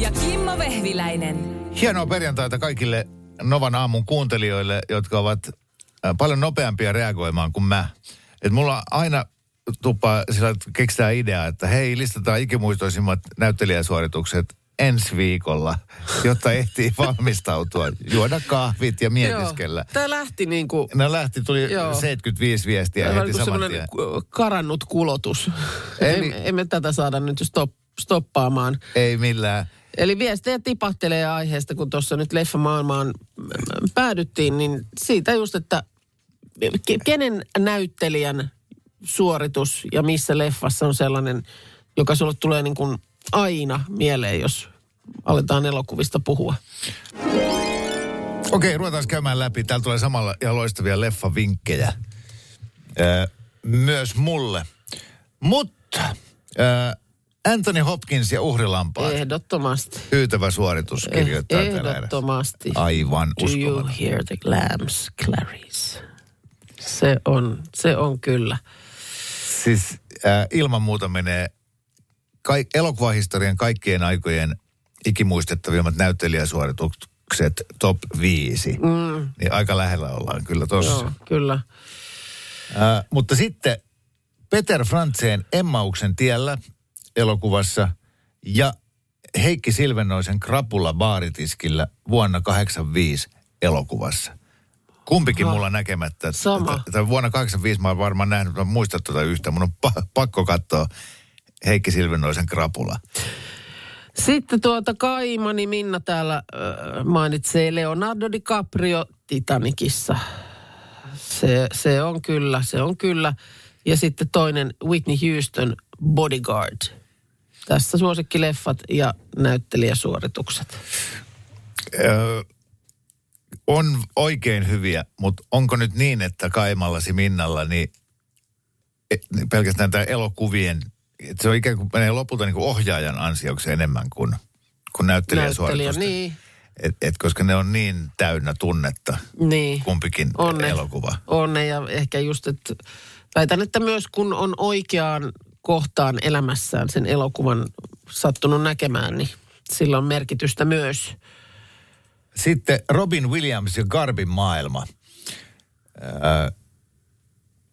Ja Kimmo Vehviläinen. Hienoa perjantaita kaikille Novan aamun kuuntelijoille, jotka ovat äh, paljon nopeampia reagoimaan kuin mä. Et mulla aina tuppaa sillä että keksitään idea, että hei, listataan ikimuistoisimmat näyttelijäsuoritukset ensi viikolla, jotta ehtii valmistautua, juoda kahvit ja mietiskellä. Tämä lähti niin kuin, Ne lähti, tuli Joo. 75 viestiä tämä heti saman semmoinen tien. karannut kulotus. Eli- Eli... Emme tätä saada nyt stop, stoppaamaan. Ei millään. Eli viestejä tipahtelee aiheesta, kun tuossa nyt leffamaailmaan mm, päädyttiin, niin siitä just, että ke- kenen näyttelijän suoritus ja missä leffassa on sellainen, joka sulle tulee niin kuin aina mieleen, jos aletaan elokuvista puhua. Okei, ruvetaan käymään läpi. Täällä tulee samalla ihan loistavia leffavinkkejä. Ö, myös mulle. Mutta ö, Anthony Hopkins ja uhrilampaat. Ehdottomasti. Hyytävä suoritus kirjoittaa. Ehdottomasti. Aivan Do you hear the lambs clarice? Se on, se on kyllä. Siis äh, ilman muuta menee kaik, elokuvahistorian kaikkien aikojen ikimuistettavimmat näyttelijäsuoritukset top 5. Mm. Niin aika lähellä ollaan kyllä tossa. Joo, kyllä. Äh, mutta sitten Peter Frantzeen Emmauksen tiellä elokuvassa ja Heikki Silvennoisen Krapula baaritiskillä vuonna 85 elokuvassa. Kumpikin Aha. mulla näkemättä. Sama. Että vuonna 85 mä oon varmaan nähnyt, mä en muista tuota yhtä. Mun on pa- pakko katsoa Heikki Silvennoisen Krapula. Sitten tuota Kaimani Minna täällä äh, mainitsee Leonardo DiCaprio Titanicissa. Se, se on kyllä, se on kyllä. Ja sitten toinen Whitney Houston Bodyguard. Tässä suosikkileffat ja näyttelijäsuoritukset. Öö, on oikein hyviä, mutta onko nyt niin, että Kaimallasi Minnalla, niin e- pelkästään tämä elokuvien, että se on ikään kuin menee lopulta niin kuin ohjaajan ansioksi enemmän kuin, kuin Näyttelijä, näyttelijäsuoritusta. niin. Et, et koska ne on niin täynnä tunnetta, Niin. kumpikin On ne. elokuva. On ne ja ehkä just, että väitän, että myös kun on oikeaan kohtaan elämässään sen elokuvan sattunut näkemään, niin sillä on merkitystä myös. Sitten Robin Williams ja Garbin maailma. Öö,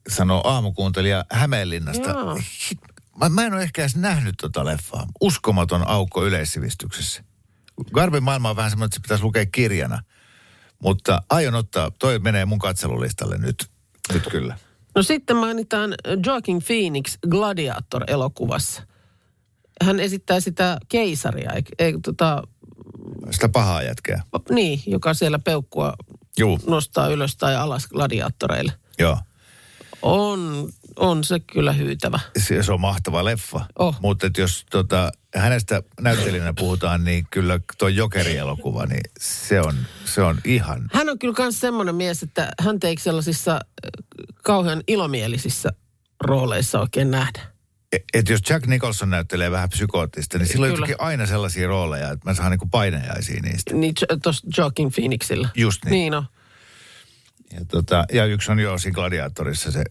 sanoo aamukuuntelija Hämeenlinnasta. Joo. Mä, mä en ole ehkä edes nähnyt tota leffaa. Uskomaton aukko yleissivistyksessä. Garbin maailma on vähän semmoinen, että se pitäisi lukea kirjana. Mutta aion ottaa, toi menee mun katselulistalle nyt, nyt kyllä. No sitten mainitaan Joaquin Phoenix Gladiator-elokuvassa. Hän esittää sitä keisaria, eikö, tota, Sitä pahaa jätkää. niin, joka siellä peukkua Juu, nostaa ylös tai alas gladiaattoreille. joo. On, on se kyllä hyytävä. Se, se on mahtava leffa. Oh. Mutta et jos tota, hänestä näyttelijänä puhutaan, niin kyllä tuo Jokeri-elokuva, niin se on, se on ihan... Hän on kyllä myös semmoinen mies, että hän teikö sellaisissa äh, kauhean ilomielisissä rooleissa oikein nähdä. Et- Että jos Jack Nicholson näyttelee vähän psykoottista, niin silloin on jotenkin aina sellaisia rooleja, että mä saan niinku painejaisia niistä. Niin tuossa Joaquin Phoenixilla. Just niin. Niin no. Ja, tota, ja yksi on jo siinä Gladiatorissa se,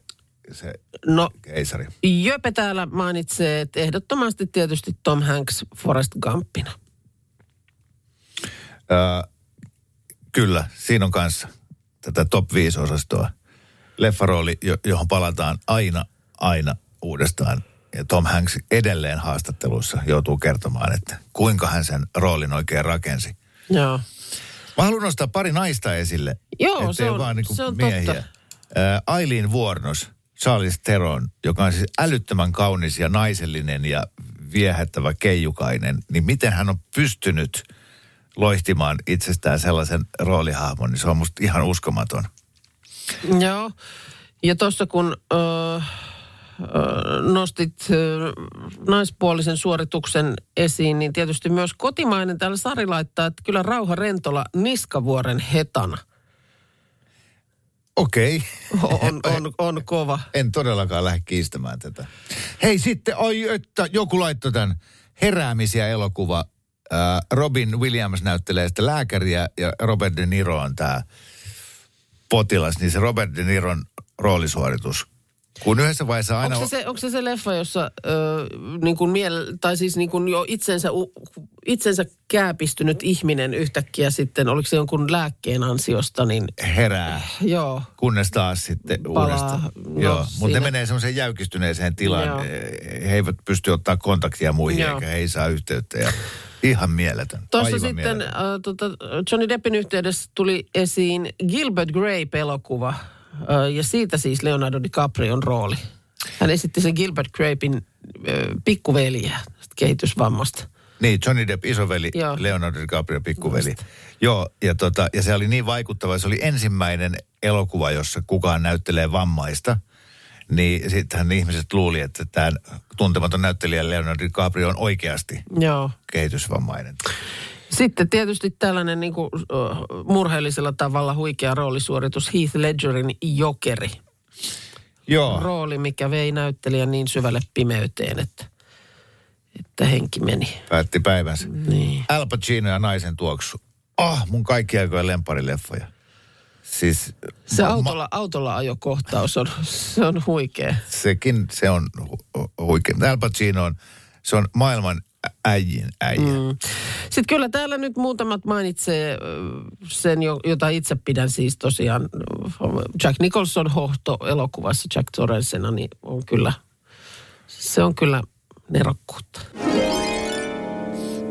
se No, keisari. Jöpe täällä mainitsee, että ehdottomasti tietysti Tom Hanks Forrest Gumpina. Öö, kyllä, siinä on kanssa tätä top 5-osastoa. Leffarooli, jo, johon palataan aina, aina uudestaan. Ja Tom Hanks edelleen haastatteluissa joutuu kertomaan, että kuinka hän sen roolin oikein rakensi. Joo. Mä haluan nostaa pari naista esille. Joo, se on- vaan niinku se on miehiä. totta. Aileen Vuornos, Charles Theron, joka on siis älyttömän kaunis ja naisellinen ja viehättävä keijukainen, niin miten hän on pystynyt loihtimaan itsestään sellaisen roolihahmon, niin se on musta ihan uskomaton. Joo. Ja tuossa kun ö, nostit ö, naispuolisen suorituksen esiin, niin tietysti myös kotimainen. Täällä Sari laittaa, että kyllä Rauha Rentola Niskavuoren hetana Okei. on, on, on kova. En todellakaan lähde kiistämään tätä. Hei sitten, ai että joku laittoi tämän heräämisiä elokuva. Robin Williams näyttelee sitä lääkäriä ja Robert De Niro on tämä potilas. Niin se Robert De Niron roolisuoritus. Kun yhdessä vaiheessa aina... Onko se, se, onko se se leffa, jossa ö, niin kuin miel, tai siis niin kuin jo itsensä, u- itsensä kääpistynyt ihminen yhtäkkiä sitten, oliko se jonkun lääkkeen ansiosta, niin herää, joo. kunnes taas sitten Palaa. uudestaan. No, Joo, mutta ne menee semmoiseen jäykistyneeseen tilaan. Joo. He eivät pysty ottaa kontaktia muihin, Joo. eikä he ei saa yhteyttä. Ja ihan mieletön. Tuossa sitten mieletön. äh, tota, Johnny Deppin yhteydessä tuli esiin Gilbert Grape-elokuva. Ja siitä siis Leonardo DiCaprion rooli. Hän esitti sen Gilbert Grapein pikkuveliä kehitysvammasta. Niin, Johnny Depp, isoveli, Joo. Leonardo DiCaprio, pikkuveli. Joo, ja, tota, ja se oli niin vaikuttava. Se oli ensimmäinen elokuva, jossa kukaan näyttelee vammaista. Niin sittenhän ihmiset luuli, että tämä tuntematon näyttelijä Leonardo DiCaprio on oikeasti Joo. kehitysvammainen. Sitten tietysti tällainen niin kuin, uh, murheellisella tavalla huikea roolisuoritus Heath Ledgerin Jokeri. Joo. Rooli, mikä vei näyttelijän niin syvälle pimeyteen, että, että henki meni. Päätti päivänsä. Niin. Al Pacino ja naisen tuoksu. Ah, mun kaikki aikojen lemparileffoja. Siis Se ma- autolla, autolla ajokohtaus on, se on huikea. sekin se on hu- huikea. Al Pacino on, se on maailman äijin äijä. Mm. Sitten kyllä täällä nyt muutamat mainitsee sen, jo- jota itse pidän siis tosiaan Jack Nicholson hohto elokuvassa Jack Torrensena, niin on kyllä, se on kyllä nerokkuutta.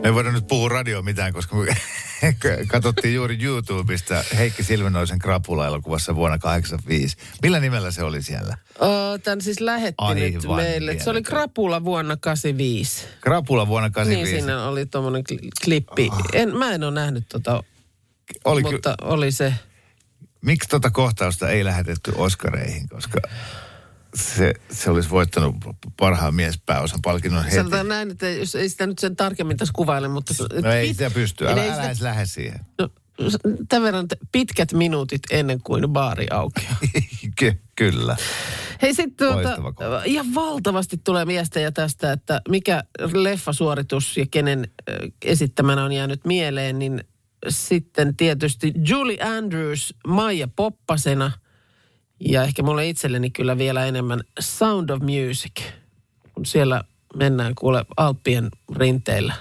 Me ei voida nyt puhua radio mitään, koska me katsottiin juuri YouTubesta Heikki Silvenoisen Krapula-elokuvassa vuonna 85. Millä nimellä se oli siellä? Ö, Tän siis lähetti Aivan meille. Se oli. Krapula vuonna 85. Krapula vuonna Niin 85. siinä oli tuommoinen klippi. En, mä en ole nähnyt tota, oli ky- mutta oli se. Miksi tota kohtausta ei lähetetty Oscareihin, koska se, se olisi voittanut parhaan miespääosan palkinnon heti. Sanotaan näin, että jos ei sitä nyt sen tarkemmin tässä kuvaile, mutta... No ei sitä pysty, älä, ei älä sitä- edes lähde siihen. No, tämän verran pitkät minuutit ennen kuin baari aukeaa. Ky- kyllä. Hei sitten tuota, ihan valtavasti tulee viestejä tästä, että mikä leffasuoritus ja kenen esittämänä on jäänyt mieleen, niin sitten tietysti Julie Andrews Maija Poppasena ja ehkä mulle itselleni kyllä vielä enemmän Sound of Music, kun siellä mennään kuule Alppien rinteillä.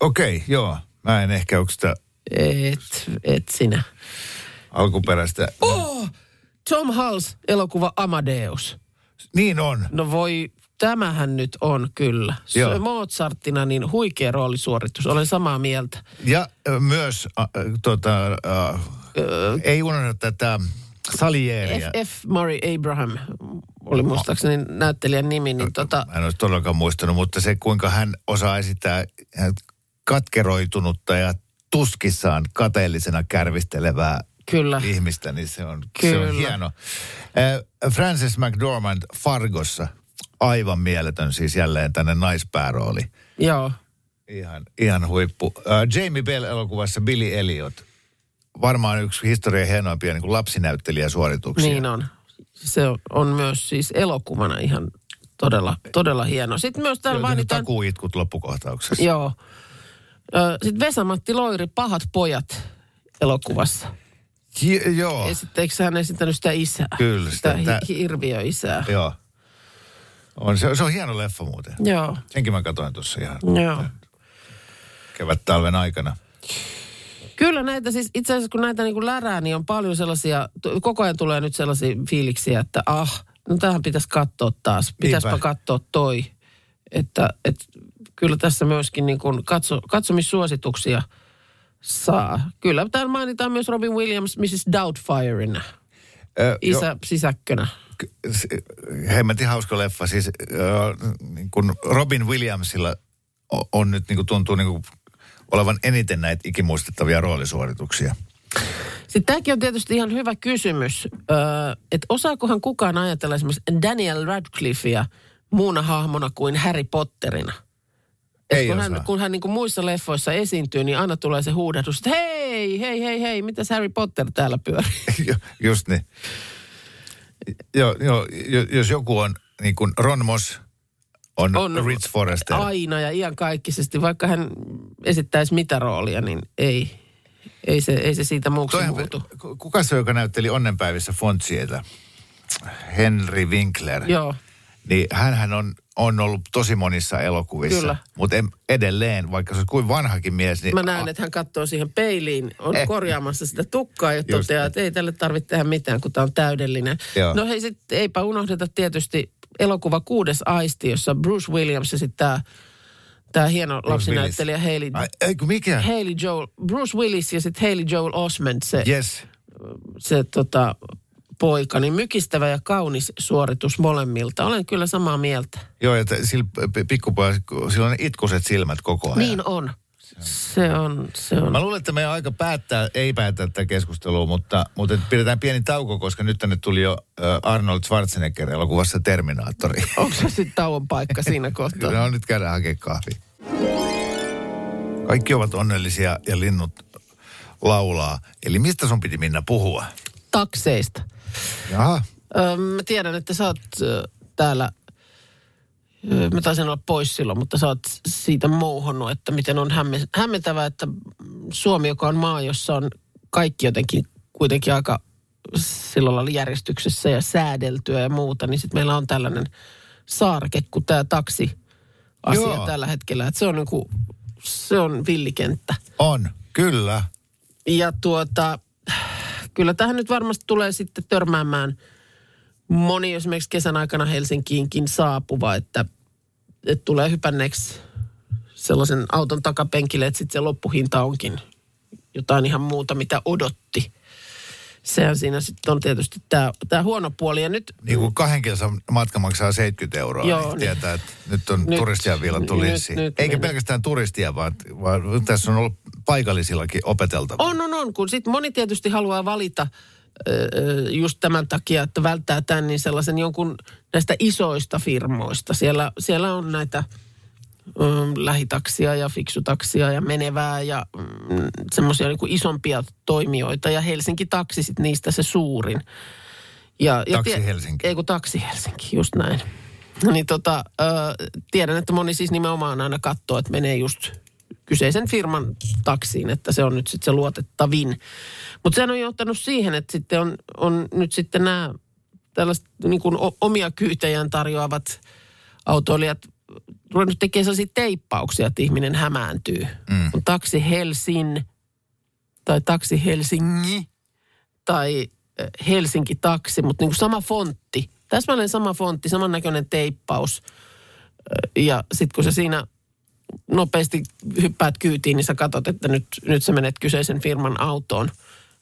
Okei, okay, joo. Mä en ehkä onko sitä Et, et sinä. alkuperäistä. Oh! Tom Hulce elokuva Amadeus. Niin on. No voi, tämähän nyt on kyllä. Joo. Mozartina niin huikea roolisuoritus, olen samaa mieltä. Ja myös, äh, tota, äh, ei unohda tätä Salieria. F. F. Murray Abraham oli muistaakseni näyttelijän nimi, niin tota, Mä en olisi todellakaan muistanut, mutta se kuinka hän osaa esittää katkeroitunutta ja tuskissaan kateellisena kärvistelevää kyllä. ihmistä, niin se on, se on Kyllä. hieno. Frances McDormand Fargossa, aivan mieletön siis jälleen tänne naispäärooli. Joo. Ihan, ihan huippu. Jamie Bell-elokuvassa Billy Elliot. Varmaan yksi historian hienoimpia niin kuin lapsinäyttelijäsuorituksia. Niin on. Se on, myös siis elokuvana ihan todella, todella hieno. Sitten myös täällä mainitaan... takuitkut loppukohtauksessa. Joo. Sitten Vesa-Matti Loiri, Pahat pojat elokuvassa. J- joo, Esitteekö hän esittänyt sitä isää? Kyllä, Sitä sitä- hi- hirviöisää. joo. On, se, se on hieno leffa muuten. Joo. Senkin mä katsoin tuossa ihan Joo. kevät-talven aikana. Kyllä näitä siis, itse asiassa kun näitä niin kuin lärää, niin on paljon sellaisia, koko ajan tulee nyt sellaisia fiiliksiä, että ah, no tähän pitäisi katsoa taas. Pitäispä katsoa toi. Että, että kyllä tässä myöskin niin kuin katso, katsomissuosituksia saa. Kyllä täällä mainitaan myös Robin Williams Mrs. Doubtfireina. Ö, Isä jo- sisäkkönä. hemmetin hauska leffa. Siis äh, niin kun Robin Williamsilla o- on nyt niin kuin tuntuu niin kuin olevan eniten näitä ikimuistettavia roolisuorituksia. Sitten tämäkin on tietysti ihan hyvä kysymys, että osaakohan kukaan ajatella esimerkiksi Daniel Radcliffea muuna hahmona kuin Harry Potterina? Et Ei kun, osaa. hän, kun hän niin kuin muissa leffoissa esiintyy, niin aina tulee se huudahdus, että hei, hei, hei, hei, mitäs Harry Potter täällä pyörii? Ju- Just niin. Joo, jo- jos joku on niin kuin Ron Moss on, on Rich Forrester. Aina ja iankaikkisesti, vaikka hän esittäisi mitä roolia, niin ei, ei, se, ei se siitä muuksi Toihan, muutu. ku- kuka se, joka näytteli onnenpäivissä Fontsietä? Henry Winkler. Joo. Niin hänhän on, on ollut tosi monissa elokuvissa. Kyllä. Mutta edelleen, vaikka se olisi kuin vanhakin mies, niin... Mä näen, että hän katsoo siihen peiliin, on Eh. korjaamassa sitä tukkaa ja toteaa, että ei tälle tarvitse tehdä mitään, kun tämä on täydellinen. Joo. No hei, sit, eipä unohdeta tietysti elokuva Kuudes aisti, jossa Bruce Williams ja sitten tämä tää hieno lapsinäyttelijä Haley, Ai, ei kun mikä? Haley Joel, Bruce Willis ja sitten Haley Joel Osment, se, Yes. se tota, poika, niin mykistävä ja kaunis suoritus molemmilta. Olen kyllä samaa mieltä. Joo, että sillä p- pikkupojalla, sillä on itkuset silmät koko ajan. Niin on. Se on, se on. Mä luulen, että meidän aika päättää, ei päättää tätä keskustelua, mutta, mutta et pidetään pieni tauko, koska nyt tänne tuli jo Arnold Schwarzenegger elokuvassa Terminaattori. Onko se sitten tauon paikka siinä kohtaa? no nyt käydään hakemaan kahvi. Kaikki ovat onnellisia ja linnut laulaa. Eli mistä sun piti Minna puhua? Takseista. Jaha, Öö, mä tiedän, että sä oot täällä, mä taisin olla pois silloin, mutta sä oot siitä mouhonnut, että miten on hämme, hämmentävää, että Suomi, joka on maa, jossa on kaikki jotenkin kuitenkin aika sillä lailla järjestyksessä ja säädeltyä ja muuta, niin sitten meillä on tällainen saarke kuin tämä taksi asia Joo. tällä hetkellä. Että se on niinku, se on villikenttä. on, kyllä. Ja tuota, kyllä tähän nyt varmasti tulee sitten törmäämään moni esimerkiksi kesän aikana Helsinkiinkin saapuva, että, että tulee hypänneeksi sellaisen auton takapenkille, että sitten se loppuhinta onkin jotain ihan muuta, mitä odotti. Sehän siinä sitten on tietysti tämä, tämä huono puoli. Ja nyt, Niin kuin kahden kilsan matka maksaa 70 euroa, Joo, niin niin. tietää, että nyt on Nyt- turistia vielä tuli nyt- nyt Eikä meni. pelkästään turistia, vaan, vaan tässä on ollut paikallisillakin opeteltavaa. On, on, on. Kun sitten moni tietysti haluaa valita just tämän takia, että välttää tämän niin sellaisen jonkun näistä isoista firmoista. Siellä, siellä on näitä öö, lähitaksia ja fiksutaksia ja menevää ja mm, semmoisia niin isompia toimijoita. Ja Helsinki Taksi sit niistä se suurin. Ja, ja Taksi Helsinki. Ei kun Taksi Helsinki, just näin. Niin tota, ö, tiedän, että moni siis nimenomaan aina katsoo, että menee just kyseisen firman taksiin, että se on nyt sitten se luotettavin. Mutta sehän on johtanut siihen, että sitten on, on nyt sitten nämä tällaiset niin kuin omia kyytejään tarjoavat autoilijat ruvennut tekemään sellaisia teippauksia, että ihminen hämääntyy. Mm. On taksi Helsin tai taksi Helsingi tai Helsinki taksi, mutta niin kuin sama fontti. Täsmälleen sama fontti, samannäköinen teippaus. Ja sitten kun se siinä nopeasti hyppäät kyytiin, niin sä katsot, että nyt, nyt sä menet kyseisen firman autoon.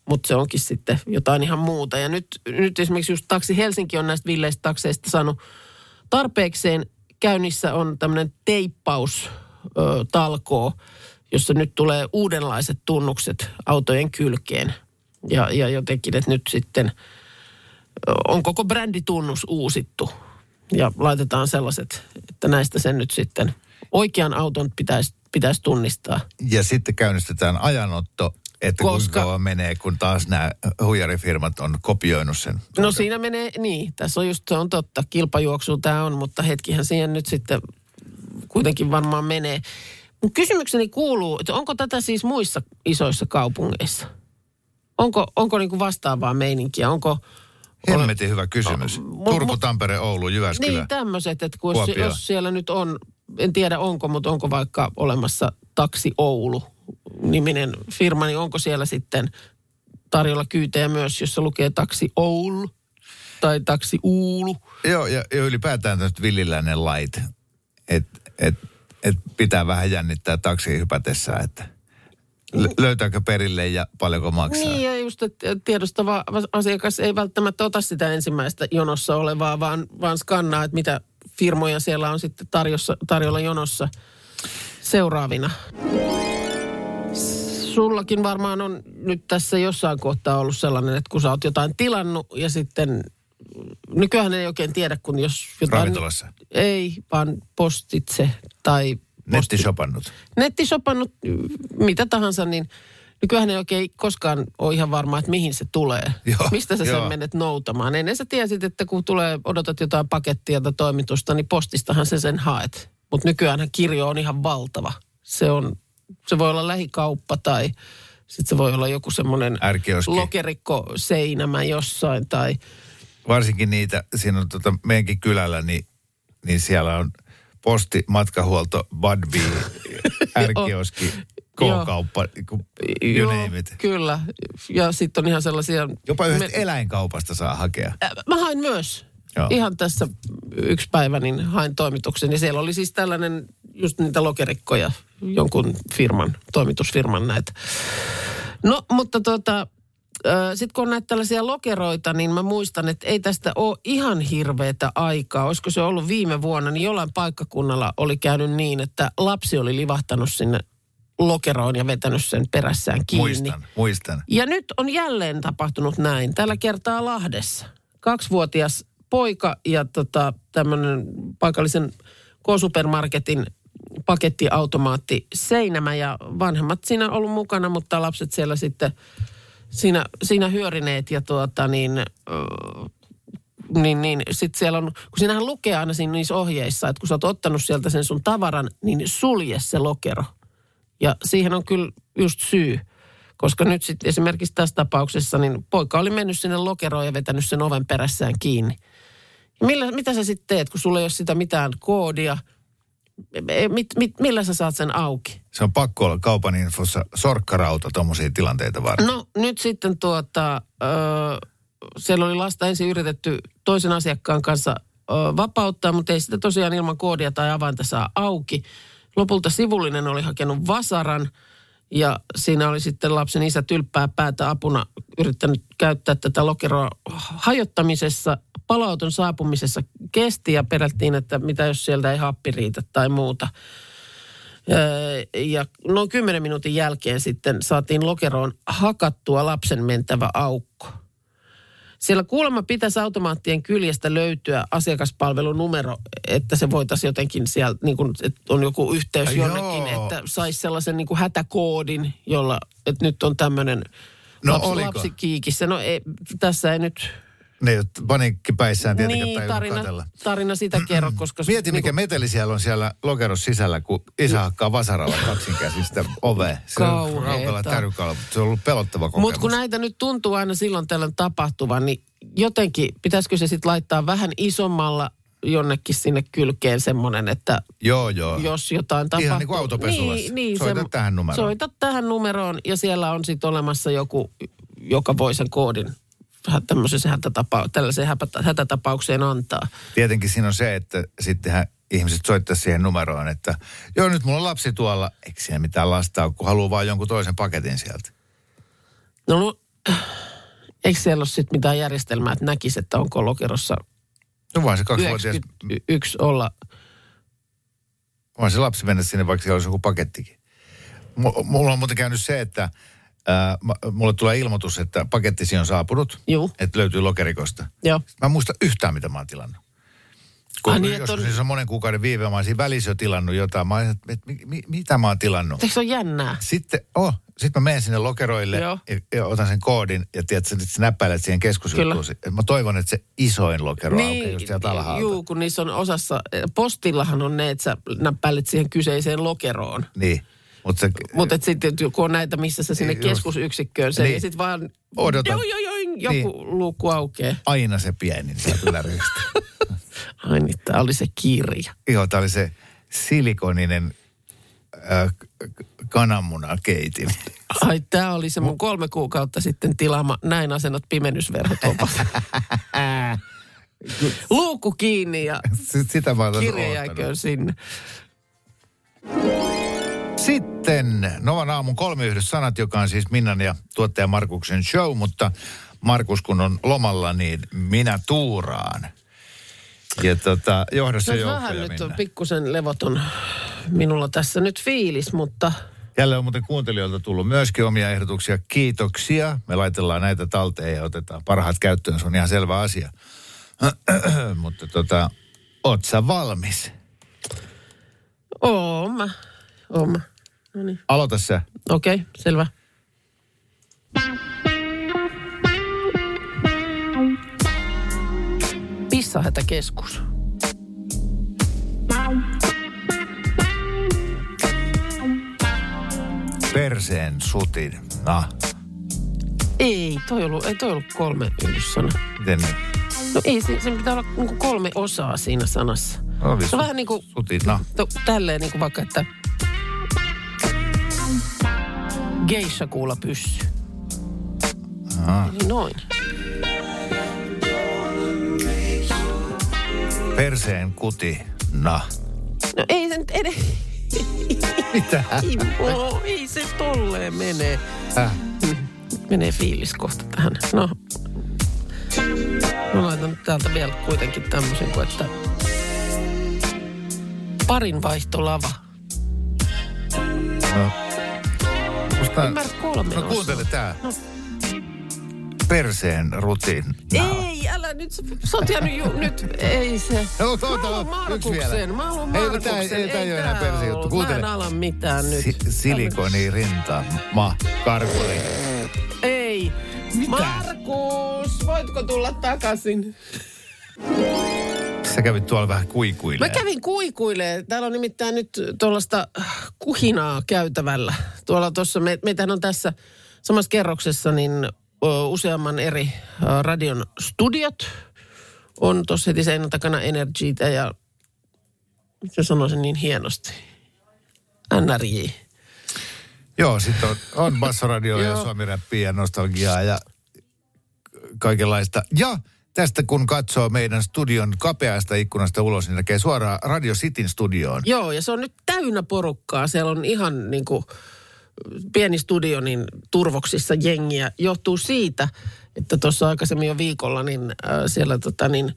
Mutta se onkin sitten jotain ihan muuta. Ja nyt, nyt esimerkiksi just Taksi Helsinki on näistä villeistä takseista saanut tarpeekseen. Käynnissä on tämmöinen teippaus ö, talkoo, jossa nyt tulee uudenlaiset tunnukset autojen kylkeen. Ja, ja jotenkin, että nyt sitten on koko bränditunnus uusittu. Ja laitetaan sellaiset, että näistä sen nyt sitten oikean auton pitäisi, pitäisi tunnistaa. Ja sitten käynnistetään ajanotto, että Koska... Kuinka kauan menee, kun taas nämä huijarifirmat on kopioinut sen. No siinä menee, niin, tässä on just, se on totta, kilpajuoksu tämä on, mutta hetkihän siihen nyt sitten kuitenkin varmaan menee. Mun kysymykseni kuuluu, että onko tätä siis muissa isoissa kaupungeissa? Onko, onko niinku vastaavaa meininkiä? Onko, Hemmetin hyvä kysymys. Turku, mu- Tampere, Oulu, Jyväskylä. niin tämmöiset, että kun jos, jos siellä nyt on, en tiedä onko, mutta onko vaikka olemassa Taksi Oulu niminen firma, niin onko siellä sitten tarjolla kyytejä myös, jossa lukee Taksi Oulu tai Taksi Uulu? Joo, ja, ja ylipäätään tämmöiset villiläinen lait, että et, et pitää vähän jännittää taksiin hypätessä, että lö- löytääkö perille ja paljonko maksaa. Niin, ja just, että tiedostava asiakas ei välttämättä ota sitä ensimmäistä jonossa olevaa, vaan, vaan skannaa, että mitä firmoja siellä on sitten tarjossa, tarjolla jonossa seuraavina. sullakin varmaan on nyt tässä jossain kohtaa ollut sellainen, että kun sä oot jotain tilannut ja sitten nykyään ei oikein tiedä, kun jos jotain... Ravintolassa. Ei, vaan postitse tai posti, Nettisopannut. nettisopannut, mitä tahansa, niin nykyään ei oikein koskaan ole ihan varma, että mihin se tulee. Joo, Mistä sä joo. sen menet noutamaan. Ennen sä tiesit, että kun tulee, odotat jotain pakettia tai toimitusta, niin postistahan se sen haet. Mutta nykyään kirjo on ihan valtava. Se, on, se voi olla lähikauppa tai sitten se voi olla joku semmoinen lokerikko seinämä jossain tai Varsinkin niitä, siinä on tota, meidänkin kylällä, niin, niin siellä on posti, matkahuolto, Budbee, Joo. K-kauppa, you Joo, name it. Kyllä. Ja sitten on ihan sellaisia... Jopa yhdestä Me- eläinkaupasta saa hakea. Mä hain myös. Joo. Ihan tässä yksi päivä niin hain toimituksen. Ja siellä oli siis tällainen, just niitä lokerikkoja, jonkun firman, toimitusfirman näitä. No, mutta tota, sitten kun on näitä tällaisia lokeroita, niin mä muistan, että ei tästä ole ihan hirveätä aikaa. Olisiko se ollut viime vuonna, niin jollain paikkakunnalla oli käynyt niin, että lapsi oli livahtanut sinne lokeroon ja vetänyt sen perässään kiinni. Muistan, muistan. Ja nyt on jälleen tapahtunut näin. Tällä kertaa Lahdessa. Kaksivuotias poika ja tota, tämmöinen paikallisen K-supermarketin pakettiautomaatti Seinämä ja vanhemmat siinä on ollut mukana, mutta lapset siellä sitten siinä, siinä hyörineet ja tuota niin, niin, niin sitten siellä on, kun siinähän lukee aina siinä niissä ohjeissa, että kun sä oot ottanut sieltä sen sun tavaran, niin sulje se lokero. Ja siihen on kyllä just syy. Koska nyt sitten esimerkiksi tässä tapauksessa, niin poika oli mennyt sinne lokeroon ja vetänyt sen oven perässään kiinni. Ja millä, mitä sä sitten teet, kun sulla ei ole sitä mitään koodia? E- Mit, mit, millä sä saat sen auki? Se on pakko olla kaupan infossa sorkkarauta tuommoisia tilanteita varten. No nyt sitten tuota, ö, siellä oli lasta ensin yritetty toisen asiakkaan kanssa ö, vapauttaa, mutta ei sitä tosiaan ilman koodia tai avainta saa auki. Lopulta sivullinen oli hakenut vasaran ja siinä oli sitten lapsen isä tylppää päätä apuna yrittänyt käyttää tätä lokeroa hajottamisessa. Palauton saapumisessa kesti ja perättiin, että mitä jos sieltä ei happi riitä tai muuta. Öö, Ja noin 10 minuutin jälkeen sitten saatiin lokeroon hakattua lapsen mentävä aukko. Siellä kuulemma pitäisi automaattien kyljestä löytyä asiakaspalvelunumero, että se voitaisiin jotenkin sieltä, niin kuin, että on joku yhteys jonnekin, joo. että saisi sellaisen niin kuin hätäkoodin, jolla, että nyt on tämmöinen No lapsi, oliko? lapsi kiikissä. No ei, tässä ei nyt Ne ei paniikkipäissään tietenkään niin, tarina, katsella. tarina sitä kerro, koska... Mieti, mikä niin meteli siellä on siellä lokerossa sisällä, kun isä hakkaa vasaralla kaksinkäsistä ovea. Se on raukalla tärykaalla. Se on ollut pelottava kokemus. Mutta kun näitä nyt tuntuu aina silloin tällöin tapahtuvan, niin jotenkin pitäisikö se sitten laittaa vähän isommalla jonnekin sinne kylkeen semmoinen, että Joo, joo. jos jotain tapahtuu. Ihan niin kuin autopesulassa. Soita sem- tähän numeroon. Soita tähän numeroon ja siellä on sitten olemassa joku, joka voi sen koodin hä- tämmöisessä hätätapa- tällaiseen hätätapaukseen antaa. Tietenkin siinä on se, että sittenhän ihmiset soittaa siihen numeroon, että joo nyt mulla on lapsi tuolla. Eikö siinä mitään lasta ole, kun haluaa vaan jonkun toisen paketin sieltä. No, no eikö siellä ole sitten mitään järjestelmää, että näkisi, että onko lokerossa No vaan se kaksivuotias, 91 olla vaan se lapsi mennä sinne, vaikka siellä olisi joku pakettikin. M- mulla on muuten käynyt se, että ma- mulle tulee ilmoitus, että pakettisi on saapunut, Juu. että löytyy lokerikosta. Joo. Mä en muista yhtään, mitä mä oon tilannut. Kun Ai niin, joskus on- siis on monen kuukauden viive, mä oon siinä välissä jo tilannut jotain. Mä oon, että, että mi, mi, mitä mä oon tilannut? Eikö se ole jännää? Sitten, oh, sitten mä menen sinne lokeroille Joo. ja, ja, otan sen koodin ja tiedät, sä, että sä näppäilet siihen keskusjuttuun. Mä toivon, että se isoin lokero niin, aukeaa just sieltä alhaalta. juu, kun niissä on osassa, postillahan on ne, että sä näppäilet siihen kyseiseen lokeroon. Niin, mutta se, Mutta sitten kun on näitä, missä sä sinne Just. keskusyksikköön sen, Niin. niin. sitten vaan Odotat. joo, joo, joo, joku niin. luukku aukeaa. aina se pienin sieltä yläryhmästä. Ai niin, tää oli se kirja. Joo, tää oli se silikoninen äh, kananmunakeitin. Ai tää oli se mun kolme kuukautta sitten tilaama näin asennot pimennysverhot Luukku kiinni ja S- Sitä mä kirja jääköön sinne. Sitten Novan aamun kolmiyhdyssanat, joka on siis Minnan ja tuottaja Markuksen show, mutta Markus kun on lomalla, niin minä tuuraan. Ja tota, johdossa Se on joukkoja vähän nyt on Minna. pikkusen levoton minulla tässä nyt fiilis, mutta Jälleen on muuten kuuntelijoilta tullut myöskin omia ehdotuksia. Kiitoksia. Me laitellaan näitä talteen ja otetaan parhaat käyttöön. Se on ihan selvä asia. Mutta tota, oot sä valmis? Oon mä. Oon mä. No niin. Aloita sä. Okei, okay, selvä. Pissahätäkeskus. Perseen sutin. Nah, Ei, toi ollut, ei toi ollut kolme yhdyssana. miten niin? No ei, se, sen pitää olla niinku kolme osaa siinä sanassa. Oli Se on vähän niin kuin Sutin, nah. to, tälleen niin kuin vaikka, että geisha kuula pyssy. Aha. Eli noin. Perseen kuti. Nah. No ei se nyt edes... Mitä? Timo, ei se tolleen mene. Äh. Menee fiilis kohta tähän. No. Mä laitan täältä vielä kuitenkin tämmöisen kuin, että parin vaihtolava. No. Musta, Ymmärrä kolme no kuuntele tää. No. Perseen rutin. Ei, älä nyt, sä- sä oot jäänyt ju, nyt, ei se. No, ota, mä ota, haluan. Markuksen, mä haluan Ei, Markuksen. tää ei- ei tää ei ole enää persejuttu. Kuuntele. Mä en ala mitään nyt. Si- silikoni rinta. Ma. Karkuli. Ei. Markus, voitko tulla takaisin? Sä kävit tuolla vähän kuikuilemaan. Mä kävin kuikuilee. Täällä on nimittäin nyt tuollaista kuhinaa käytävällä. Tuolla tuossa, me, meitähän on tässä samassa kerroksessa niin ö, useamman eri ö, radion studiot. On tuossa heti seinän takana Energytä ja miten sanoisin niin hienosti? NRJ. Joo, sitten on, on Bassoradio ja. Suomi-räppiä ja nostalgiaa ja kaikenlaista. Ja tästä kun katsoo meidän studion kapeasta ikkunasta ulos, niin näkee suoraan Radio Cityn studioon. Joo, ja se on nyt täynnä porukkaa. Siellä on ihan niin kuin pieni studio niin turvoksissa jengiä. Johtuu siitä, että tuossa aikaisemmin jo viikolla niin äh, siellä tota niin,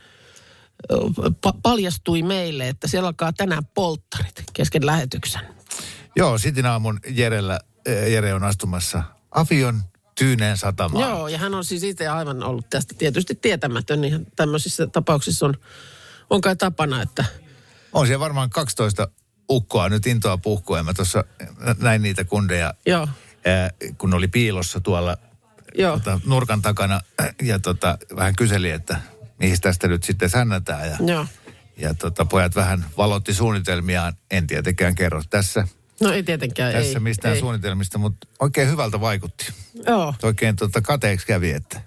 äh, pa- paljastui meille, että siellä alkaa tänään polttarit kesken lähetyksen. Joo, Cityn aamun Jerellä, äh, Jere on astumassa Avion Tyyneen satamaan. Joo, ja hän on siis itse aivan ollut tästä tietysti tietämätön. Niin tämmöisissä tapauksissa on, on kai tapana, että On siellä varmaan 12 ukkoa nyt intoa puhkua. Ja mä tuossa näin niitä kundeja, joo, äh, kun oli piilossa tuolla joo. tota, nurkan takana ja tota, vähän kyseli, että mihin tästä nyt sitten sännätään. Ja, Joo. ja tota, pojat vähän valotti suunnitelmiaan. En tietenkään kerro tässä, No ei tietenkään, tässä ei. mistään ei. suunnitelmista, mutta oikein hyvältä vaikutti. Joo. Oikein tota, kateeksi kävi, että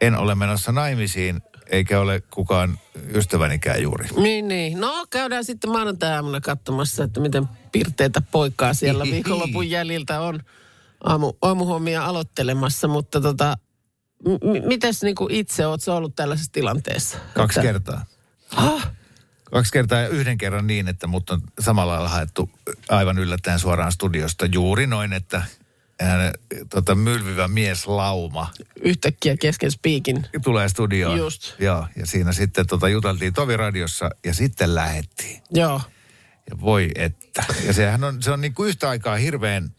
en ole menossa naimisiin, eikä ole kukaan ystävänikään juuri. Niin, niin. No käydään sitten maanantai-aamuna katsomassa, että miten pirteitä poikaa siellä viikonlopun jäljiltä on aamu, aamuhommia aloittelemassa. Mutta tota, m- mites niin kuin itse oot ollut tällaisessa tilanteessa? Kaksi Että- kertaa. Ah, Kaksi kertaa ja yhden kerran niin, että mut on samalla lailla haettu aivan yllättäen suoraan studiosta. Juuri noin, että hän, tota, mylvivä mies lauma yhtäkkiä kesken spiikin. tulee studioon. Just. Joo, ja siinä sitten tota, juteltiin Toviradiossa ja sitten lähettiin. Joo. Ja voi että. Ja sehän on, se on niin kuin yhtä aikaa hirveän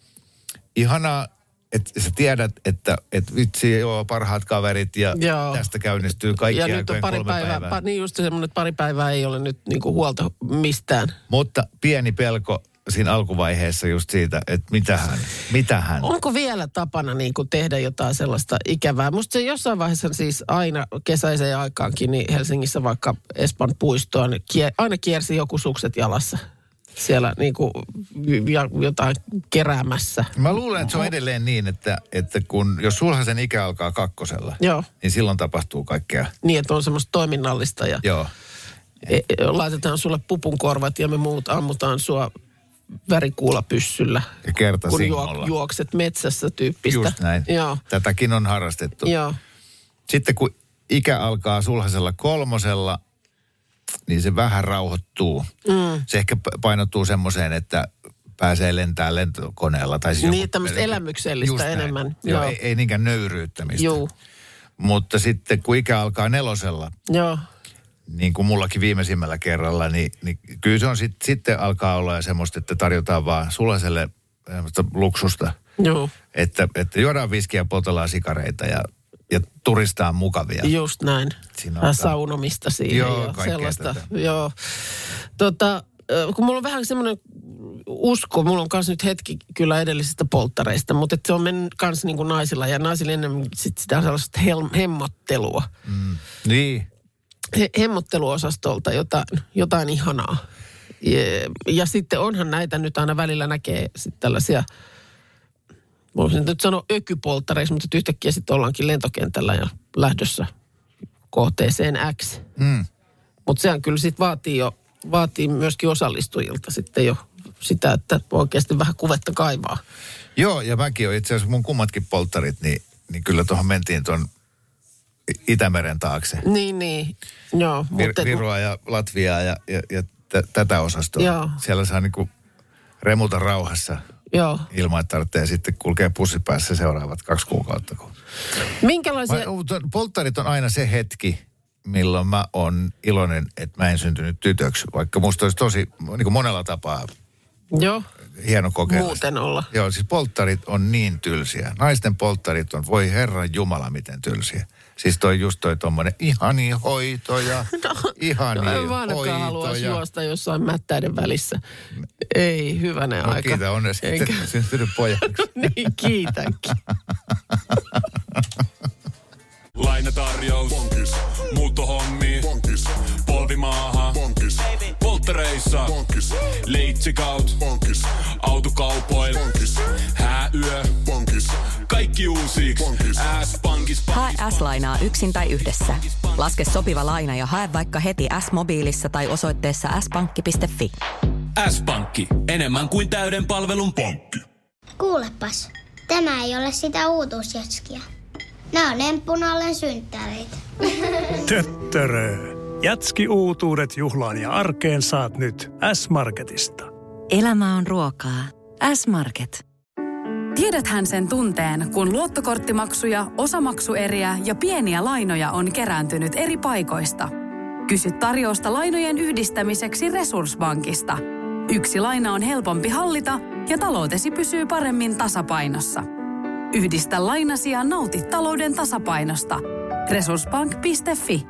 ihanaa, että sä tiedät, että, että vitsi, joo, parhaat kaverit ja Joo. tästä käynnistyy kaikki Ja nyt on pari kolme päivää, päivää. pa, niin just semmoinen, että pari päivää ei ole nyt niin kuin huolta mistään. Mutta pieni pelko siinä alkuvaiheessa just siitä, että mitähän, mitähän. Onko vielä tapana niin kuin tehdä jotain sellaista ikävää? Musta se jossain vaiheessa siis aina kesäiseen aikaankin niin Helsingissä vaikka Espan puistoon niin kie, aina kiersi joku sukset jalassa siellä niin kuin ja, jotain keräämässä. Mä luulen, että se on edelleen niin, että, että kun, jos sulhasen ikä alkaa kakkosella, Joo. niin silloin tapahtuu kaikkea. Niin, että on semmoista toiminnallista ja Joo. e, e, laitetaan sulle pupunkorvat ja me muut ammutaan sua värikuulapyssyllä. Ja kerta kun singolla. juokset metsässä tyyppistä. Just näin. Joo, Tätäkin on harrastettu. joo. Sitten kun ikä alkaa sulhasella kolmosella, niin se vähän rauhoittuu. Mm. Se ehkä painottuu semmoiseen, että pääsee lentämään lentokoneella. Tai siis Niin, tämmöistä elämyksellistä näin. enemmän. Joo, Joo. Ei, ei niinkään nöyryyttämistä. Juu, Mutta sitten kun ikä alkaa nelosella, joo. niin kuin mullakin viimeisimmällä kerralla, niin, niin kyllä se on sit, sitten alkaa olla semmoista, että tarjotaan vaan semmoista luksusta, Joo, että, että juodaan viskiä, poltellaan sikareita ja, ja turistaa mukavia. just näin. Siinä on saunomista siihen Joo, ja sellaista. tätä. Joo. Tota, kun mulla on vähän semmoinen usko, mulla on kanssa nyt hetki kyllä edellisistä polttareista, mutta se on mennyt kanssa niin kuin naisilla ja naisilla enemmän sit sitä sellaista hel- hemmottelua. Niin. He- hemmotteluosastolta jotain, jotain ihanaa. Ja, ja sitten onhan näitä nyt aina välillä näkee sitten tällaisia, voisin nyt sanoa ökypolttareissa, mutta yhtäkkiä sitten ollaankin lentokentällä ja lähdössä kohteeseen X. Mm. Mutta sehän kyllä sitten vaatii jo, vaatii myöskin osallistujilta sitten jo sitä, että oikeasti vähän kuvetta kaivaa. Joo, ja mäkin olen itse asiassa mun kummatkin polttarit, niin, niin kyllä tuohon mentiin tuon Itämeren taakse. Niin, niin. Joo, Vir, mutta Virua ja Latviaa ja, ja, ja t- tätä osastoa. Joo. Siellä saa niinku remuta rauhassa joo. ilman, että tarvitsee sitten kulkea pussipäässä seuraavat kaksi kuukautta. Kun... Minkälaisia... Mä, polttarit on aina se hetki, milloin mä oon iloinen, että mä en syntynyt tytöksi. Vaikka musta olisi tosi niin kuin monella tapaa Joo, hieno kokemus. muuten olla. Joo, siis polttarit on niin tylsiä. Naisten polttarit on, voi herran jumala, miten tylsiä. Siis toi just toi tommonen ihani hoitoja, ihani No en hoitoja. juosta jossain mättäiden välissä. Ei, hyvänen No aika. kiitä onnea Eikä- sitten syntynyt pojaksi. niin, kiitänkin. Lainatarjous. Bonkis. Muuttohommi. Bonkis. Polvimaaha. Bonkis. Polttereissa. Bonkis. Leitsikaut. Bonkis. Autokaupoil. Bonkis. Hääyö. Bonkis. Kaikki uusi. S-pankis. Hae S-lainaa yksin tai yhdessä. Laske sopiva laina ja hae vaikka heti S-mobiilissa tai osoitteessa s-pankki.fi. S-pankki. Enemmän kuin täyden palvelun pankki. Kuulepas, tämä ei ole sitä uutuusjatskia. Nämä on emppunallen synttäreitä. Töttörö. Jatski uutuudet juhlaan ja arkeen saat nyt S-Marketista. Elämä on ruokaa. S-Market. Tiedäthän sen tunteen, kun luottokorttimaksuja, osamaksueriä ja pieniä lainoja on kerääntynyt eri paikoista. Kysy tarjousta lainojen yhdistämiseksi Resurssbankista. Yksi laina on helpompi hallita ja taloutesi pysyy paremmin tasapainossa. Yhdistä lainasi ja nauti talouden tasapainosta. Resurssbank.fi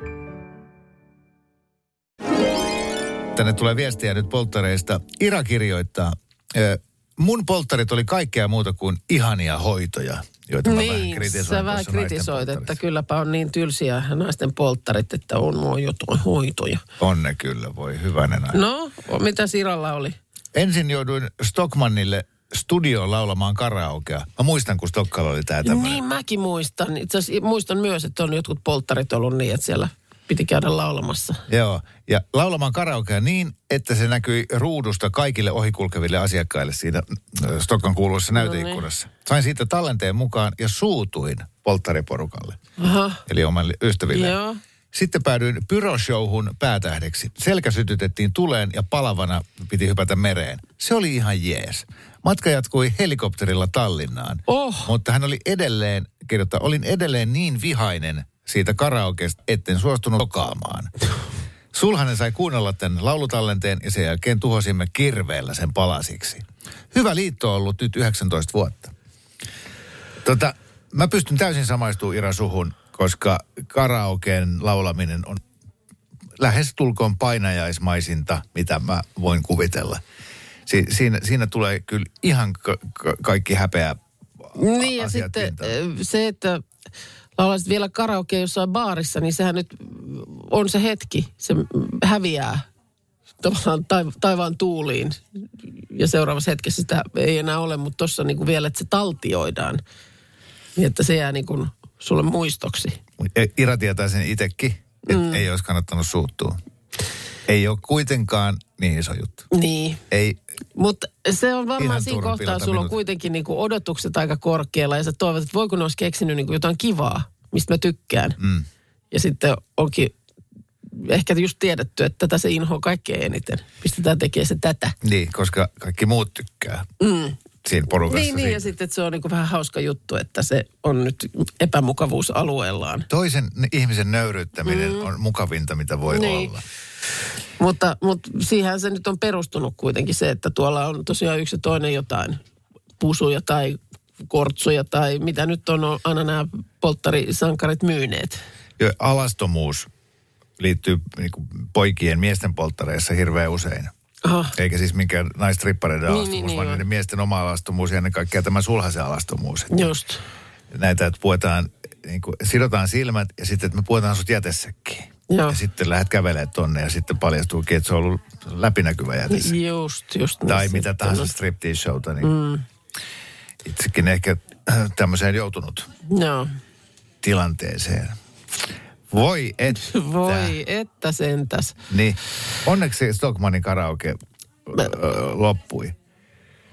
Tänne tulee viestiä nyt polttareista. Ira kirjoittaa, "Ö, mun polttarit oli kaikkea muuta kuin ihania hoitoja, joita mä vähän Niin, kritisoin sä vähän kritisoit, että kylläpä on niin tylsiä naisten polttarit, että on nuo jotain hoitoja. On ne kyllä, voi hyvänen aika. No, mitä Siralla oli? Ensin jouduin Stockmannille studioon laulamaan karaokea. Mä muistan, kun Stockalla oli tää tämmöinen. Niin mäkin muistan. Itse asiassa muistan myös, että on jotkut polttarit ollut niin, että siellä piti käydä laulamassa. Joo, ja laulamaan karaokea niin, että se näkyi ruudusta kaikille ohikulkeville asiakkaille siinä Stokkan kuuluessa näyteikkunassa. Sain siitä tallenteen mukaan ja suutuin polttariporukalle, Aha, eli omalle ystäville. joo. Sitten päädyin pyroshowhun päätähdeksi. Selkä sytytettiin tuleen ja palavana piti hypätä mereen. Se oli ihan jees. Matka jatkui helikopterilla Tallinnaan. Oh. Mutta hän oli edelleen, kirjoittaa, olin edelleen niin vihainen siitä karaokeesta, etten suostunut lokaamaan. Sulhanen sai kuunnella tämän laulutallenteen ja sen jälkeen tuhosimme kirveellä sen palasiksi. Hyvä liitto on ollut nyt 19 vuotta. Tota, mä pystyn täysin samaistumaan Ira suhun, koska karaokeen laulaminen on lähes tulkoon painajaismaisinta, mitä mä voin kuvitella. Si- siinä, siinä tulee kyllä ihan ka- ka- kaikki häpeä Niin ja sitten pintaan. ö, se, että laulaisit vielä karaoke jossain baarissa, niin sehän nyt on se hetki. Se häviää tavallaan taiv- taivaan tuuliin. Ja seuraavassa hetkessä sitä ei enää ole, mutta tuossa niin vielä, että se taltioidaan. Niin että se jää niin kuin sulle muistoksi. E- Ira tietää sen itsekin, että mm. ei olisi kannattanut suuttua. Ei ole kuitenkaan niin iso juttu. Niin. Ei, Mutta se on varmaan siinä kohtaa, sulla on kuitenkin niinku odotukset aika korkealla ja sä toivot, että voiko ne olisi keksinyt niinku jotain kivaa, mistä mä tykkään. Mm. Ja sitten onkin ehkä just tiedetty, että tätä se inhoa kaikkein eniten. Pistetään tekemään se tätä. niin, koska kaikki muut tykkää mm. siinä porukassa. Niin, niin, ja sitten että se on niinku vähän hauska juttu, että se on nyt epämukavuusalueellaan. Toisen ihmisen nöyryyttäminen mm. on mukavinta, mitä voi Niin. olla. Mutta, mutta siihen se nyt on perustunut kuitenkin se, että tuolla on tosiaan yksi ja toinen jotain pusuja tai kortsuja tai mitä nyt on aina nämä polttarisankarit myyneet. Jo, alastomuus liittyy niin kuin poikien miesten polttareissa hirveän usein. Aha. Eikä siis minkään naistrippareiden Niin, alastomuus, niin, niin, vaan joo. niiden miesten oma alastomuus ja ennen kaikkea tämä sulhasen alastomuus. Että Just. Näitä, että puetaan, niin kuin, sidotaan silmät ja sitten, että me puetaan sut jätesäkkiin. Joo. Ja sitten lähdet kävelemään tonne ja sitten paljastuukin, että se on ollut läpinäkyvä jätessä. Just, just. niin tai se mitä tahansa striptease-showta, niin mm. itsekin ehkä äh, tämmöiseen joutunut Joo. tilanteeseen. Voi että. Voi, että sentäs. Niin. Onneksi Stockmanin karaoke ö, loppui.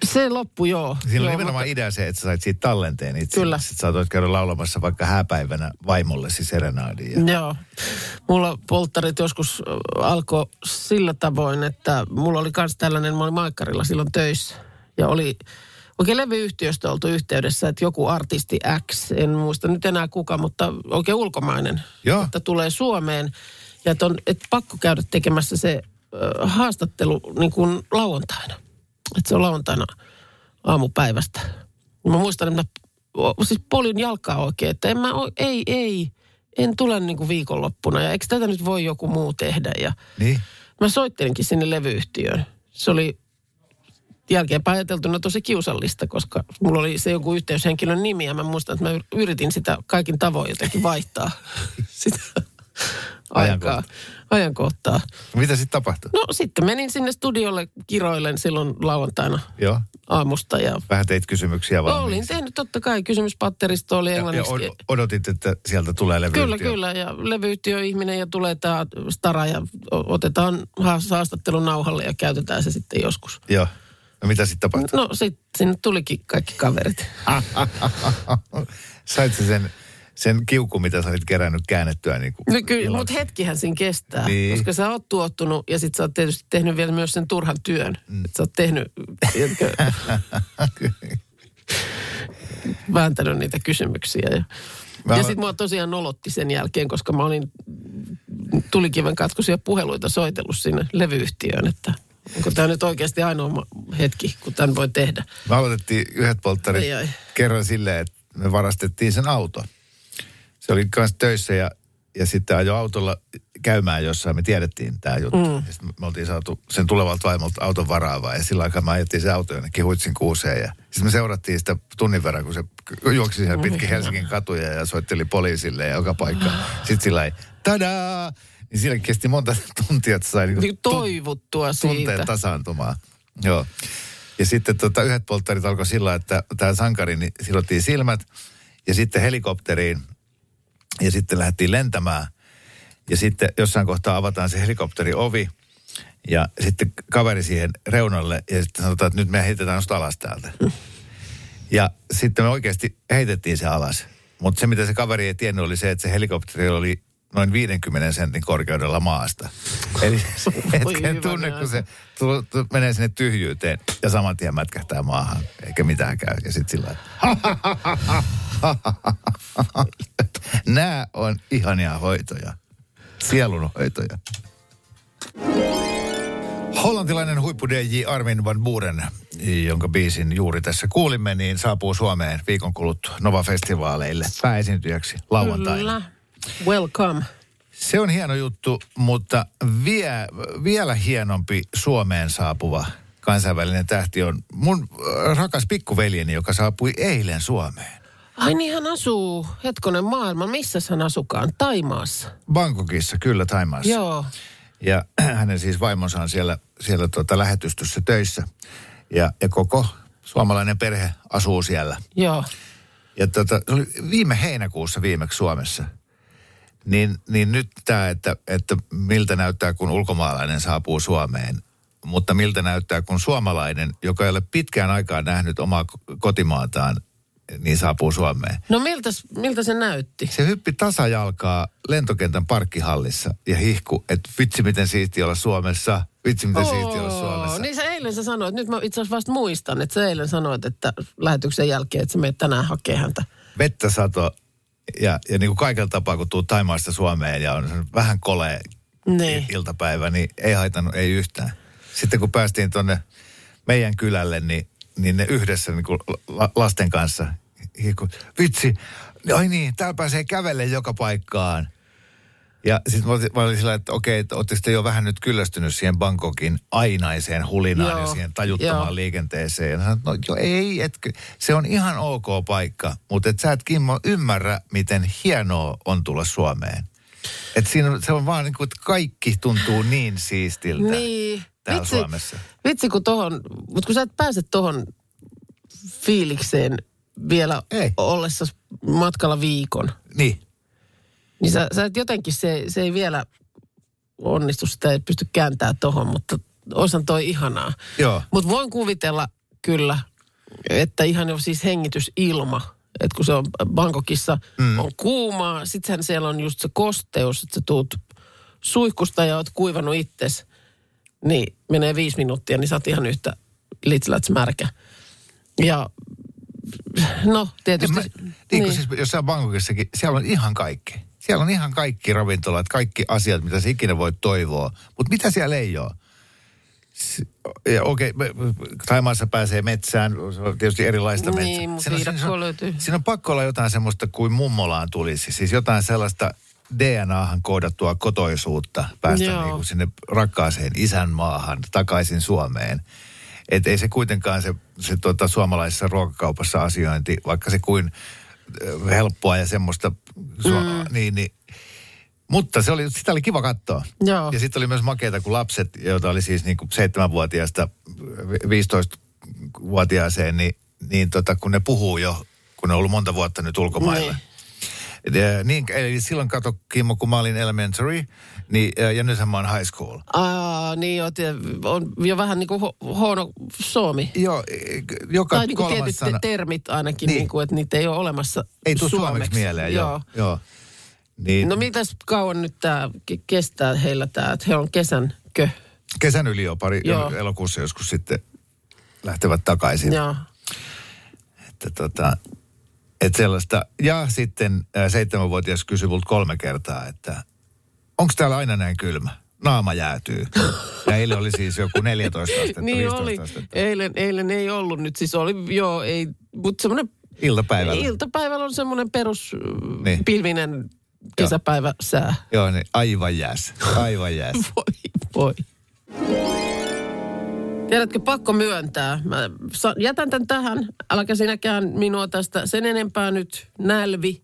Se loppu joo. Siinä oli joo, nimenomaan idea se, että sä sait siitä tallenteen itse. Kyllä. Sitten saatoit käydä laulamassa vaikka hääpäivänä vaimollesi serenaadin. Ja... mutta- Joo. Mulla polttarit joskus alkoi sillä tavoin, että mulla oli myös tällainen, mä olin Maikkarilla silloin töissä. Ja oli oikein levyyhtiöstä oltu yhteydessä, että joku artisti X, en muista nyt enää kuka, mutta oikein ulkomainen, Joo. että tulee Suomeen. Ja että on et pakko käydä tekemässä se äh, haastattelu niin kuin lauantaina. Että se on lauantaina aamupäivästä. Mä muistan, että mä siis polin jalkaa oikein, että en mä, ei, ei, en tule niin kuin viikonloppuna. Ja eikö tätä nyt voi joku muu tehdä? Ja Niin? mä soittelinkin sinne levyyhtiöön. Se oli jälkeenpäin ajateltuna tosi kiusallista, koska mulla oli se joku yhteyshenkilön nimi ja mä muistan, että mä yritin sitä kaikin tavoin jotenkin vaihtaa sitä aikaa, Ajankohtaa. Mitä sitten tapahtui? No sitten menin sinne studiolle kiroillen silloin lauantaina Joo. aamusta ja Vähän teit kysymyksiä valmiiksi. olin tehnyt totta kai kysymyspatteristo oli Ja, ja englanniksi. od- odotit, että sieltä tulee levyyhtiö. Kyllä, kyllä. Ja levyyhtiöihminen ja tulee tämä Stara ja otetaan haas- haastattelun nauhalle ja käytetään se sitten joskus. Joo. No mitä sitten tapahtui? No sitten sinne tulikin kaikki kaverit. Sait sen, sen kiukun, mitä sä olit kerännyt käännettyä niin kuin No kyllä, mutta hetkihän siinä kestää, Niin. koska sä oot tuottunut ja sit sä oot tietysti tehnyt vielä myös sen turhan työn. Mm. Että sä oot tehnyt, vääntänyt niitä kysymyksiä. Ja, Mä ja sitten mua tosiaan nolotti sen jälkeen, koska mä olin tulikiven katkoisia puheluita soitellut sinne levyyhtiöön, että onko tämä nyt oikeasti ainoa hetki, kun tämän voi tehdä. Me aloitettiin yhdet polttarit Ai, ai. kerran silleen, että me varastettiin sen auto. Se oli kanssa töissä ja, ja sitten ajoi autolla käymään jossain. Me tiedettiin tämä juttu. Mm. Sitten me oltiin saatu sen tulevalta vaimolta auton varaavaa. Ja sillä aikaa me ajettiin se auto jonnekin huitsin kuuseen. Ja sitten me seurattiin sitä tunnin verran, kun se juoksi siellä pitkin Helsingin katuja ja soitteli poliisille ja joka paikka. Sitten sillä ei, tadaa! Niin siinä kesti monta tuntia, että sai niinku Niin tu- toivottua tunteen siitä. tasaantumaan. Joo. Ja sitten tota, yhdet polttarit alkoi sillä, että tämä sankari niin sidottiin silmät ja sitten helikopteriin ja sitten lähdettiin lentämään. Ja sitten jossain kohtaa avataan se helikopterin ovi ja sitten kaveri siihen reunalle ja sitten sanotaan, että nyt me heitetään nosta alas täältä. Ja sitten me oikeasti heitettiin se alas. Mutta se, mitä se kaveri ei tiennyt, oli se, että se helikopteri oli noin 50 sentin korkeudella maasta. Eli hetken tunne, kun se tu, tu, menee sinne tyhjyyteen ja saman tien mätkähtää maahan, eikä mitään käy. Ja sitten sillä Nämä on ihania hoitoja. Sielunhoitoja. Hollantilainen huippu DJ Armin van Buuren, jonka biisin juuri tässä kuulimme, niin saapuu Suomeen viikon kuluttua Nova-festivaaleille pääesiintyjäksi lauantaina. Kyllä. Welcome. Se on hieno juttu, mutta vie, vielä hienompi Suomeen saapuva kansainvälinen tähti on mun äh, rakas pikkuveljeni, joka saapui eilen Suomeen. Ai niin hän asuu, hetkonen maailman, missä hän asukaan? Taimaassa. Bangkokissa, kyllä Taimaassa. Joo. Ja hänen siis vaimonsa on siellä, siellä tuota lähetystössä töissä. Ja, ja koko suomalainen perhe asuu siellä. Joo. Ja tota, se oli viime heinäkuussa viimeksi Suomessa. Niin, niin nyt tämä, että, että miltä näyttää, kun ulkomaalainen saapuu Suomeen. Mutta miltä näyttää, kun suomalainen, joka ei ole pitkään aikaan nähnyt omaa ko- kotimaataan, niin saapuu Suomeen. No miltä, miltä se näytti? Se hyppi tasajalkaa lentokentän parkkihallissa ja hihku, että vitsi miten siisti olla Suomessa, vitsi miten siisti olla Suomessa. Niin sä eilen sä sanoit, nyt mä itse asiassa vasta muistan, että sä eilen sanoit, että lähetyksen jälkeen, että sä menet tänään hakemaan häntä. vettä sato ja, ja niin kuin kaikella tapaa, kun tuu Taimaasta Suomeen ja on vähän kolea Niin. iltapäivä, niin ei haitannut, ei yhtään. Sitten kun päästiin tuonne meidän kylälle, niin niin ne yhdessä niin kuin la, lasten kanssa, hiiku, vitsi, ai niin, täällä pääsee kävelle joka paikkaan. Ja sitten mä, olin- mä olin sillä, että okei, että ootteko te jo vähän nyt kyllästynyt siihen Bangkokin ainaiseen hulinaan Joo, ja siihen tajuttomaan joo. liikenteeseen. Ja sanoin, no joo, ei, etkö, se on ihan ok paikka, mutta et sä et Kimmo ymmärrä, miten hienoa on tulla Suomeen. Et siinä se on vaan niin kuin, että kaikki tuntuu niin siistiltä Niin. täällä Vitsi, Suomessa. vitsi kun tohon, mutta kun sä et pääse tohon fiilikseen vielä Ei. ollessa matkalla viikon, Niin, niin sä, sä et jotenkin, se, se ei vielä onnistu, sitä ei pysty kääntämään tohon, mutta osan toi ihanaa. joo. Mutta voin kuvitella kyllä, että ihan jo siis hengitysilma, että kun se on Bangkokissa, mm. on kuumaa, sittenhän siellä on just se kosteus, että sä tuut suihkusta ja oot kuivannut itses, niin menee viisi minuuttia, niin sä oot ihan yhtä litslats märkä. Ja no tietysti... Mä, niin, niin. Siis, jos sä Bangkokissakin, siellä on ihan kaikki. Siellä on ihan kaikki ravintolat, kaikki asiat, mitä sä ikinä voit toivoa. Mutta mitä siellä ei ole? Ja Okei, okay, Taimaassa pääsee metsään, se on tietysti erilaista Niin, metsää. Siinä on- siinä on-. Siinä on pakko olla jotain semmoista kuin mummolaan tulisi. Siis jotain sellaista DNAhan koodattua kotoisuutta päästä Joo. niin kuin sinne rakkaaseen isänmaahan takaisin Suomeen. Et ei se kuitenkaan se, se tuota, suomalaisessa ruokakaupassa asiointi, vaikka se kuin helppoa ja semmoista, mm. niin, niin, mutta se oli, sitä oli kiva katsoa. Joo. Ja sitten oli myös makeita, kun lapset, joita oli siis niin kuin 7-vuotiaasta 15-vuotiaaseen, niin, niin tota, kun ne puhuu jo, kun ne on ollut monta vuotta nyt ulkomailla. Ja Niin, eli silloin kato Kimmo, kun mä olin elementary, niin, ja- nythän mä oon high school. Aa, niin joo, tie- on jo vähän niin kuin ho- huono suomi. Joo, e- joka Tai niin kuin kolmas tietyt sana. te- termit ainakin, Niin. niin. kuin, että niitä ei ole olemassa Ei tule suomeksi mieleen, joo. joo. Niin, No mitäs kauan nyt tämä kestää heillä tämä, että he on kesän kö? kesän yli jo pari Joo. elokuussa joskus sitten lähtevät takaisin. Joo. Että tota, et sellaista. Ja sitten ää, seitsemänvuotias kysyi multa kolme kertaa, että onko täällä aina näin kylmä? Naama jäätyy. Ja eilen oli siis joku 14 astetta, Niin 15 oli. astetta. Eilen, eilen ei ollut nyt, siis oli joo, ei, mutta semmoinen Iltapäivällä. iltapäivällä on semmoinen perus Niin. niin. pilvinen kesäpäivä sää. Joo, niin aivan jääs. Aivan jääs. Voi, voi. Tiedätkö, pakko myöntää. Mä jätän tämän tähän. Äläkä sinäkään minua tästä sen enempää nyt nälvi.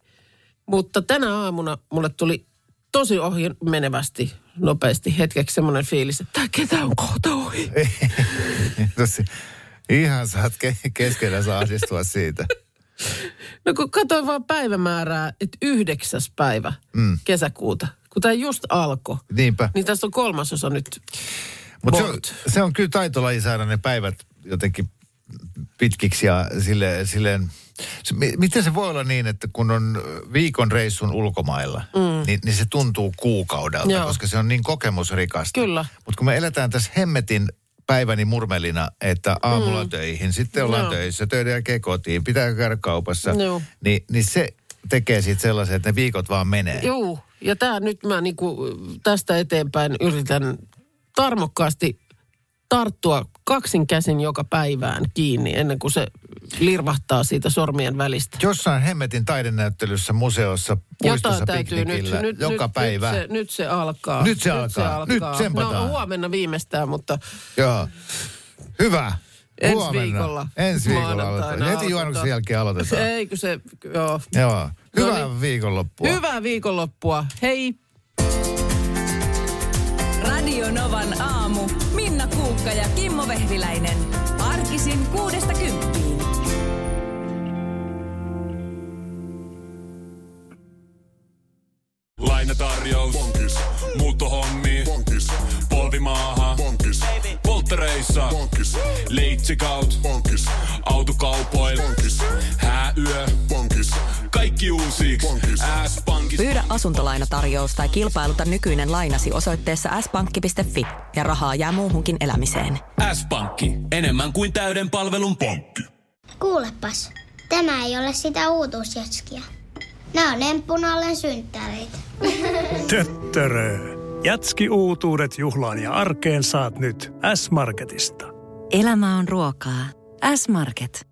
Mutta tänä aamuna mulle tuli tosi ohi menevästi nopeasti hetkeksi semmoinen fiilis, että ketä on kohta ohi. Tosi, ihan saat ke- keskellä saa ahdistua siitä. No kun katsoin vaan päivämäärää, että yhdeksäs päivä mm. kesäkuuta, kun tämä just alkoi. Niinpä. Niin tässä on kolmasosa nyt. Mutta se, on- se on kyllä taitolaji saada ne päivät jotenkin pitkiksi ja sille, silleen... Se, mi- miten se voi olla niin, että kun on viikon reissun ulkomailla, mm. niin, niin se tuntuu kuukaudelta, Joo. koska se on niin kokemusrikasta. Kyllä. Mutta kun me eletään tässä hemmetin päiväni murmelina, että aamulla mm. töihin, sitten ollaan Joo. töissä, töiden jälkeen kotiin, pitää käydä kaupassa, Joo. niin, niin se tekee siitä sellaisen, että ne viikot vaan menee. Joo, ja tämä nyt mä niinku tästä eteenpäin yritän tarmokkaasti tarttua kaksin käsin joka päivään kiinni ennen kuin se lirvahtaa siitä sormien välistä. Jossain hemmetin taidenäyttelyssä, museossa, puistossa, täytyy nyt, piknikillä, nyt, joka nyt, päivä. Nyt se, nyt se alkaa. Nyt se alkaa. Nyt tsempataan. No huomenna viimeistään, mutta Joo. Hyvä. Ensi Huomenna. viikolla. Ensi viikolla aloitetaan. Heti juonnuksen jälkeen aloitetaan. eikö se, joo. Joo. Hyvää No niin. viikonloppua. Hyvää viikonloppua. Hei. Radio Novan aamu. Minna Kuukka ja Kimmo Vehviläinen. Arkisin kuudesta kymppiin. Lainatarjous. Bonkis. Muuttohommi. Bonkis. Polvimaaha. Bonkis. Polttereissa. Bonkis. Leitsikaut. Bonkis. Autokaupoil. Bonkis. Hääyö. Bonkis. Kaikki uusi. S-pankki. Pyydä asuntolainatarjous tai kilpailuta nykyinen lainasi osoitteessa s-pankki.fi ja rahaa jää muuhunkin elämiseen. S-pankki. Enemmän kuin täyden palvelun pankki. Kuulepas, tämä ei ole sitä uutuusjatskia. Nämä on emppunallen synttäreitä. Töttörö. Jatski uutuudet juhlaan ja arkeen saat nyt S-Marketista. Elämä on ruokaa. S-Market.